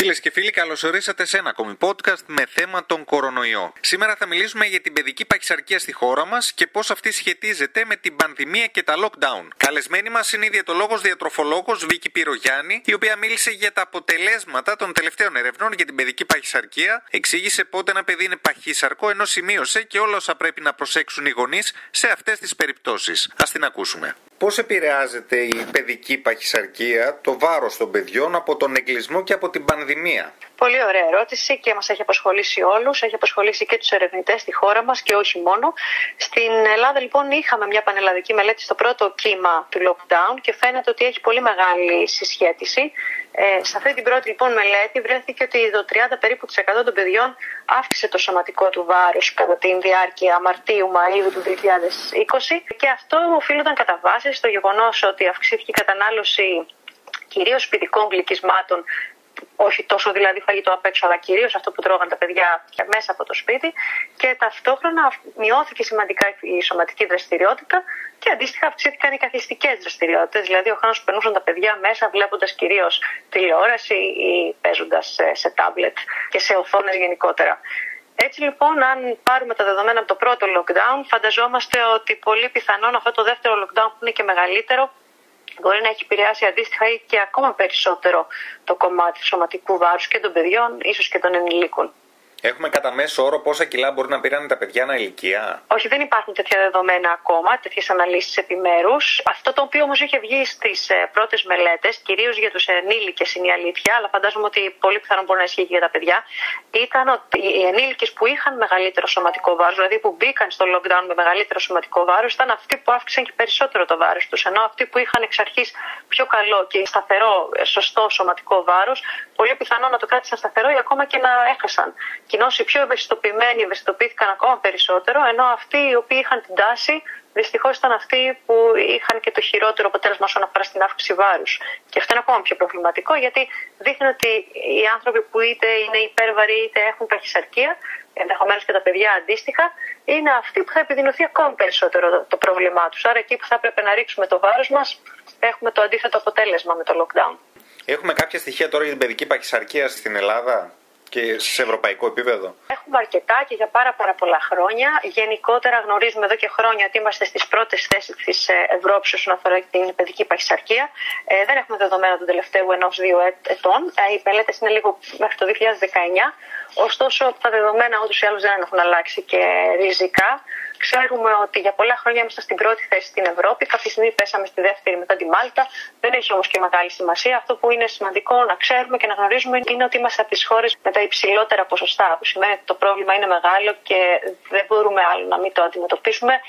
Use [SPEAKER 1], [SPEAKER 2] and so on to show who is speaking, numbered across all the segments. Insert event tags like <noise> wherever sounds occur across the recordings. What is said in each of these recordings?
[SPEAKER 1] Φίλες και φίλοι, καλώς ορίσατε σε ένα ακόμη podcast με θέμα τον κορονοϊό. Σήμερα θα μιλήσουμε για την παιδική παχυσαρκία στη χώρα μας και πώς αυτή σχετίζεται με την πανδημία και τα lockdown. Καλεσμένη μας είναι η διαιτολόγο διατροφολόγος Βίκη Πυρογιάννη, η οποία μίλησε για τα αποτελέσματα των τελευταίων ερευνών για την παιδική παχυσαρκία, εξήγησε πότε ένα παιδί είναι παχύσαρκο, ενώ σημείωσε και όλα όσα πρέπει να προσέξουν οι γονείς σε αυτές τις περιπτώσεις. Α την ακούσουμε. Πώς επηρεάζεται η παιδική παχυσαρκία, το βάρος των παιδιών από τον εγκλισμό και από την πανδημία;
[SPEAKER 2] Πολύ ωραία ερώτηση και μας έχει απασχολήσει όλους, έχει απασχολήσει και τους ερευνητές στη χώρα μας και όχι μόνο. Στην Ελλάδα λοιπόν είχαμε μια πανελλαδική μελέτη στο πρώτο κύμα του lockdown και φαίνεται ότι έχει πολύ μεγάλη συσχέτιση. Ε, σε αυτή την πρώτη λοιπόν μελέτη βρέθηκε ότι το 30 περίπου των παιδιών αύξησε το σωματικό του βάρος κατά την διάρκεια Μαρτίου-Μαΐου του 2020 και αυτό οφείλονταν κατά βάση στο γεγονός ότι αυξήθηκε η κατανάλωση κυρίως σπιτικών γλυκισμάτων όχι τόσο δηλαδή φαγητό απ' έξω, αλλά κυρίως αυτό που τρώγαν τα παιδιά μέσα από το σπίτι. Και ταυτόχρονα μειώθηκε σημαντικά η σωματική δραστηριότητα και αντίστοιχα αυξήθηκαν οι καθιστικές δραστηριότητες. Δηλαδή, ο χρόνος που περνούσαν τα παιδιά μέσα βλέποντας κυρίως τηλεόραση ή παίζοντας σε τάμπλετ και σε οθόνες γενικότερα. Έτσι λοιπόν, αν πάρουμε τα δεδομένα από το πρώτο lockdown, φανταζόμαστε ότι πολύ πιθανόν αυτό το δεύτερο lockdown που είναι και μεγαλύτερο μπορεί να έχει επηρεάσει αντίστοιχα ή και ακόμα περισσότερο το κομμάτι του σωματικού βάρους και των παιδιών, ίσως και των ενηλίκων.
[SPEAKER 1] Έχουμε κατά μέσο όρο πόσα κιλά μπορεί να πήραν τα παιδιά ανά ηλικία;
[SPEAKER 2] Όχι, δεν υπάρχουν τέτοια δεδομένα ακόμα, τέτοιες αναλύσεις επιμέρους. Αυτό το οποίο όμως είχε βγει στις ε, πρώτες μελέτες, κυρίως για τους ενήλικες είναι η αλήθεια, αλλά φαντάζομαι ότι πολύ πιθανόν μπορεί να ισχύει και για τα παιδιά, ήταν ότι οι ενήλικες που είχαν μεγαλύτερο σωματικό βάρος, δηλαδή που μπήκαν στο lockdown με μεγαλύτερο σωματικό βάρος, ήταν αυτοί που αύξησαν και περισσότερο το βάρος τους. Ενώ αυτοί που είχαν εξ αρχής πιο καλό και σταθερό, ε, σωστό σωματικό βάρος, πολύ πιθανόν να το κράτησαν σταθερό ή ακόμα και να έχασαν κοινώ οι πιο ευαισθητοποιημένοι ευαισθητοποιήθηκαν ακόμα περισσότερο, ενώ αυτοί οι οποίοι είχαν την τάση δυστυχώς ήταν αυτοί που είχαν και το χειρότερο αποτέλεσμα όσον αφορά στην αύξηση βάρους. Και αυτό είναι ακόμα πιο προβληματικό, γιατί δείχνει ότι οι άνθρωποι που είτε είναι υπέρβαροι είτε έχουν παχυσαρκία, ενδεχομένως και τα παιδιά αντίστοιχα, είναι αυτοί που θα επιδεινωθεί ακόμα περισσότερο το πρόβλημά τους. Άρα εκεί που θα έπρεπε να ρίξουμε το βάρος μας, έχουμε το αντίθετο αποτέλεσμα με το lockdown.
[SPEAKER 1] Έχουμε κάποια στοιχεία τώρα για την παιδική παχυσαρκία στην Ελλάδα; Και σε ευρωπαϊκό επίπεδο.
[SPEAKER 2] Έχουμε αρκετά και για πάρα, πάρα πολλά χρόνια. Γενικότερα γνωρίζουμε εδώ και χρόνια ότι είμαστε στις πρώτες θέσεις της ε, Ευρώπης όσον αφορά την παιδική παχυσαρκία. Ε, δεν έχουμε δεδομένα του τελευταίου ενό-δύο ετών. Ε, οι πελέτες είναι λίγο μέχρι το 2019. Ωστόσο, τα δεδομένα ούτως ή άλλως δεν έχουν αλλάξει και ριζικά. Ξέρουμε ότι για πολλά χρόνια ήμασταν στην πρώτη θέση στην Ευρώπη. Κάποια στιγμή πέσαμε στη δεύτερη μετά τη Μάλτα. Δεν έχει όμως και μεγάλη σημασία. Αυτό που είναι σημαντικό να ξέρουμε και να γνωρίζουμε είναι ότι είμαστε από τις χώρες με τα υψηλότερα ποσοστά. Που σημαίνει ότι το πρόβλημα είναι μεγάλο και δεν μπορούμε άλλο να μην το αντιμετωπίσουμε.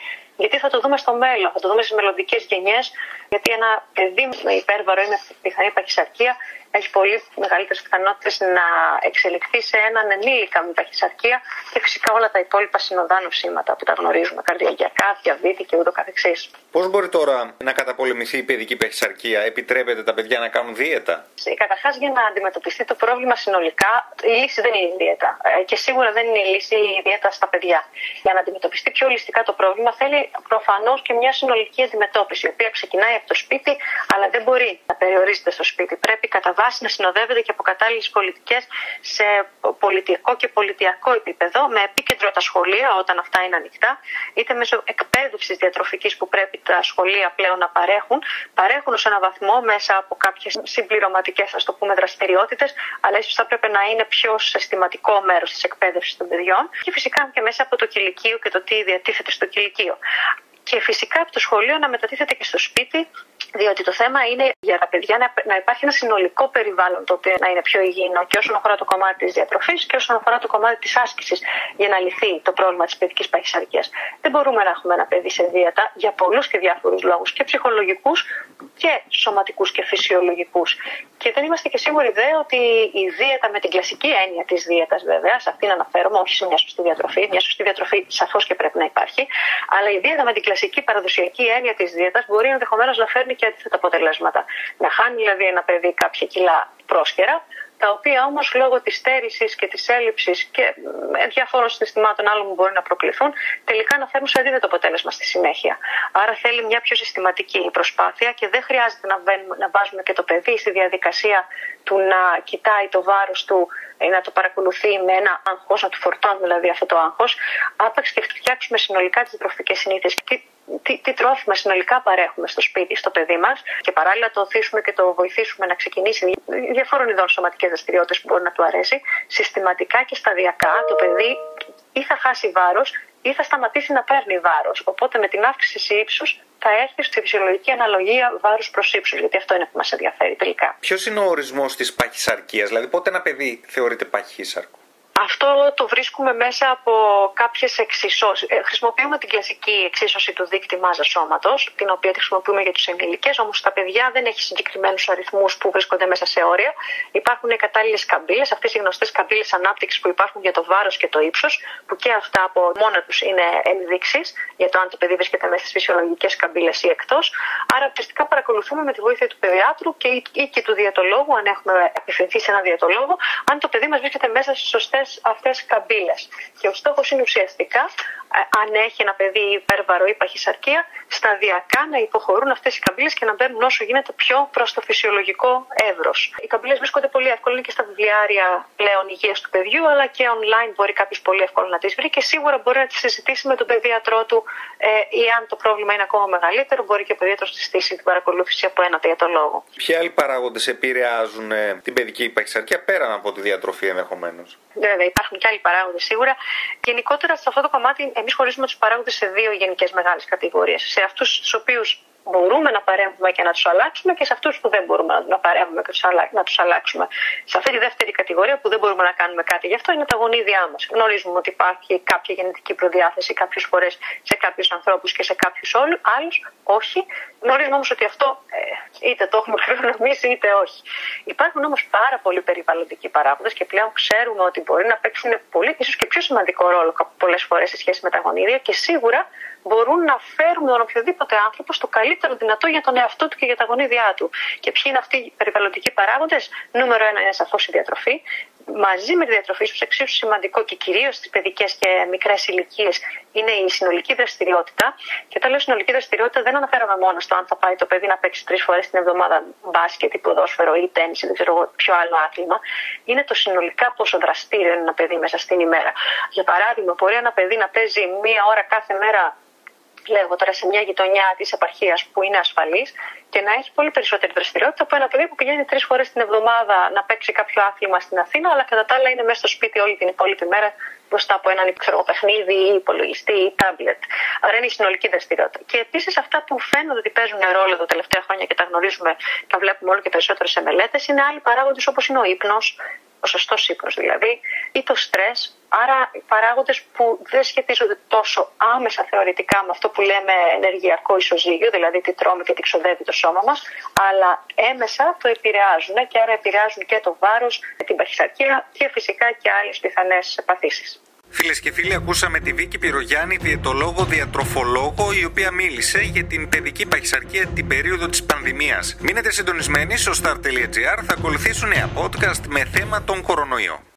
[SPEAKER 2] Γιατί θα το δούμε στο μέλλον, θα το δούμε στις μελλοντικές γενιές. Γιατί ένα παιδί με υπέρβαρο ή με πιθανή παχυσαρκία έχει πολύ μεγαλύτερες πιθανότητες να εξελιχθεί σε έναν ενήλικα με παχυσαρκία και φυσικά όλα τα υπόλοιπα συνοδά νοσήματα που τα γνωρίζουμε, καρδιαγιακά, διαβήτη και ούτω καθεξής.
[SPEAKER 1] Πώς μπορεί τώρα να καταπολεμηθεί η παιδική παχυσαρκία, επιτρέπεται τα παιδιά να κάνουν δίαιτα;
[SPEAKER 2] Ε, Καταρχάς, για να αντιμετωπιστεί το πρόβλημα συνολικά, η λύση δεν είναι η δίαιτα. Ε, και σίγουρα δεν είναι η λύση η δίαιτα στα παιδιά. Για να αντιμετωπιστεί πιο ολιστικά το πρόβλημα, θέλει προφανώς και μια συνολική αντιμετώπιση, η οποία ξεκινάει από το σπίτι, αλλά δεν μπορεί να περιορίζεται στο σπίτι. Πρέπει κατά βάση να συνοδεύεται και από κατάλληλες πολιτικές σε πολιτικό και πολιτιακό επίπεδο, με επίκεντρο τα σχολεία όταν αυτά είναι ανοιχτά, είτε μέσω εκπαίδευσης διατροφικής που πρέπει τα σχολεία πλέον να παρέχουν, παρέχουν σε έναν βαθμό μέσα από κάποιες συμπληρωματικές, ας το πούμε, δραστηριότητες, αλλά ίσως θα έπρεπε να είναι πιο συστηματικό μέρος της εκπαίδευσης των παιδιών και φυσικά και μέσα από το κηλικείο και το τι διατίθεται στο κηλικείο. Και φυσικά από το σχολείο να μετατίθεται και στο σπίτι διότι το θέμα είναι για τα παιδιά να, να υπάρχει ένα συνολικό περιβάλλον το οποίο να είναι πιο υγιεινό και όσον αφορά το κομμάτι της διατροφής και όσον αφορά το κομμάτι της άσκησης για να λυθεί το πρόβλημα της παιδικής παχυσαρκίας. Δεν μπορούμε να έχουμε ένα παιδί σε δίαιτα για πολλούς και διάφορους λόγους και ψυχολογικούς και σωματικούς και φυσιολογικούς. Και δεν είμαστε και σίγουροι δε ότι η δίαιτα με την κλασική έννοια της δίαιτας βέβαια, σε αυτήν αναφέρομαι, όχι σε μια σωστή διατροφή, μια σωστή διατροφή σαφώς και πρέπει να υπάρχει, αλλά η δίαιτα με την κλασική παραδοσιακή έννοια της δίαιτας μπορεί ενδεχομένως να φέρνει και αντίθετα αποτελέσματα. Να χάνει δηλαδή ένα παιδί κάποια κιλά πρόσχερα, τα οποία όμως λόγω της στέρησης και της έλλειψης και διάφορων συστημάτων άλλων που μπορεί να προκληθούν, τελικά να φέρουν σε αντίθετο αποτέλεσμα στη συνέχεια. Άρα θέλει μια πιο συστηματική προσπάθεια και δεν χρειάζεται να, να βάζουμε και το παιδί στη διαδικασία του να κοιτάει το βάρος του ή να το παρακολουθεί με ένα άγχος, να του φορτώνουμε δηλαδή αυτό το άγχος, άπαξ και φτιάξουμε συνολικά τις τροφικές συνήθειες τι, τι τρόφιμα συνολικά παρέχουμε στο σπίτι, στο παιδί μας και παράλληλα το οθήσουμε και το βοηθήσουμε να ξεκινήσει διαφόρων ειδών σωματικέ δραστηριότητες που μπορεί να του αρέσει, συστηματικά και σταδιακά το παιδί ή θα χάσει βάρος ή θα σταματήσει να παίρνει βάρος. Οπότε με την αύξηση ύψους θα έρθει στη φυσιολογική αναλογία βάρους προς ύψους, γιατί αυτό είναι που μας ενδιαφέρει τελικά.
[SPEAKER 1] Ποιος είναι ο ορισμός της παχυσαρκίας, δηλαδή πότε ένα παιδί θεωρείται παχύσαρκο;
[SPEAKER 2] Αυτό το βρίσκουμε μέσα από κάποιες εξισώσεις. Ε, χρησιμοποιούμε την κλασική εξίσωση του δείκτη μάζας σώματος, την οποία τη χρησιμοποιούμε για τους ενήλικες, όμως στα παιδιά δεν έχει συγκεκριμένους αριθμούς που βρίσκονται μέσα σε όρια. Υπάρχουν κατάλληλες καμπύλες, αυτές οι γνωστές καμπύλες ανάπτυξης που υπάρχουν για το βάρος και το ύψος, που και αυτά από μόνα τους είναι ενδείξεις για το αν το παιδί βρίσκεται μέσα στις φυσιολογικές καμπύλες ή εκτός. Άρα, ουσιαστικά παρακολουθούμε με τη βοήθεια του παιδιάτρου και, ή και του διατολόγου, αν έχουμε απευθυνθεί σε ένα διατολόγο, αν το παιδί μας βρίσκεται μέσα στις σωστές αυτές καμπύλες. Και ο στόχος είναι ουσιαστικά, ε, αν έχει ένα παιδί υπέρβαρο ή παχυσαρκία, σταδιακά να υποχωρούν αυτές οι καμπύλες και να μπαίνουν όσο γίνεται πιο προς το φυσιολογικό εύρος. Οι καμπύλες βρίσκονται πολύ εύκολα και στα βιβλιάρια πλέον υγείας του παιδιού, αλλά και online μπορεί κάποιος πολύ εύκολα να τις βρει και σίγουρα μπορεί να τις συζητήσει με τον παιδίατρό του ε, ή αν το πρόβλημα είναι ακόμα μεγαλύτερο, μπορεί και ο παιδίατρος να στήσει την παρακολούθηση από ένα διατολόγο.
[SPEAKER 1] Ποιοι άλλοι παράγοντες επηρεάζουν ε, την παιδική παχυσαρκία πέραν από τη διατροφή ενδεχομένως;
[SPEAKER 2] Βέβαια, υπάρχουν και άλλοι παράγοντες σίγουρα. Γενικότερα, σε αυτό το κομμάτι, εμείς χωρίζουμε τους παράγοντες σε δύο γενικές μεγάλες κατηγορίες. Σε αυτούς τους οποίους μπορούμε να παρέμβουμε και να τους αλλάξουμε και σε αυτούς που δεν μπορούμε να παρέμβουμε και να τους αλλάξουμε. Σε αυτή τη δεύτερη κατηγορία που δεν μπορούμε να κάνουμε κάτι γι' αυτό είναι τα γονίδια μας. Γνωρίζουμε ότι υπάρχει κάποια γενετική προδιάθεση κάποιες φορές σε κάποιους ανθρώπους και σε κάποιους άλλους. Όχι. Γνωρίζουμε όμως ότι αυτό ε, είτε το έχουμε <laughs> χρησιμοποιήσει είτε όχι. Υπάρχουν όμως πάρα πολλοί περιβαλλοντικοί παράγοντες και πλέον ξέρουμε ότι μπορεί να παίξουν πολύ, ίσως και πιο σημαντικό ρόλο πολλές φορές σε σχέση με τα γονίδια και σίγουρα μπορούν να φέρουν τον οποιοδήποτε άνθρωπο στο καλύτερο δυνατό για τον εαυτό του και για τα γονίδια του. Και ποιοι είναι αυτοί οι περιβαλλοντικοί παράγοντες, νούμερο ένα είναι σαφώς η διατροφή. Μαζί με τη διατροφή, ίσω εξίσου σημαντικό και κυρίως στις παιδικές και μικρές ηλικίες, είναι η συνολική δραστηριότητα. Και όταν λέω συνολική δραστηριότητα, δεν αναφέρομαι μόνο στο αν θα πάει το παιδί να παίξει τρεις φορές την εβδομάδα μπάσκετ ή ποδόσφαιρο ή τέννη ή δεν ξέρω εγώ ποιο άλλο άθλημα. Είναι το συνολικά πόσο δραστήριο είναι ένα παιδί μέσα στην ημέρα. Για παράδειγμα, μπορεί ένα παιδί να παίζει μία ώρα κάθε μέρα λέγω τώρα σε μια γειτονιά της επαρχίας που είναι ασφαλής και να έχει πολύ περισσότερη δραστηριότητα από ένα παιδί που πηγαίνει τρεις φορές την εβδομάδα να παίξει κάποιο άθλημα στην Αθήνα, αλλά κατά τα άλλα είναι μέσα στο σπίτι όλη την υπόλοιπη μέρα μπροστά από έναν ξέρω, παιχνίδι ή υπολογιστή ή τάμπλετ. Άρα είναι η συνολική δραστηριότητα. Και επίσης αυτά που φαίνονται ότι παίζουν ρόλο τα τελευταία χρόνια και τα γνωρίζουμε, τα βλέπουμε όλο και περισσότερο σε μελέτες, είναι άλλοι παράγοντες όπως είναι ο ύπνος, ο σωστός ύπνος δηλαδή, ή το στρες. Άρα παράγοντες που δεν σχετίζονται τόσο άμεσα θεωρητικά με αυτό που λέμε ενεργειακό ισοζύγιο, δηλαδή τι τρώμε και τι ξοδεύει το σώμα μας, αλλά έμεσα το επηρεάζουν και άρα επηρεάζουν και το βάρος, την παχυσαρκία και φυσικά και άλλες πιθανές παθήσεις.
[SPEAKER 1] Φίλες και φίλοι, ακούσαμε τη Βίκη Πυρογιάννη, διαιτολόγο, διατροφολόγο, η οποία μίλησε για την παιδική παχυσαρκία την περίοδο της πανδημίας. Μείνετε συντονισμένοι στο star.gr, θα ακολουθήσουν νέα podcast με θέμα τον κορονοϊό.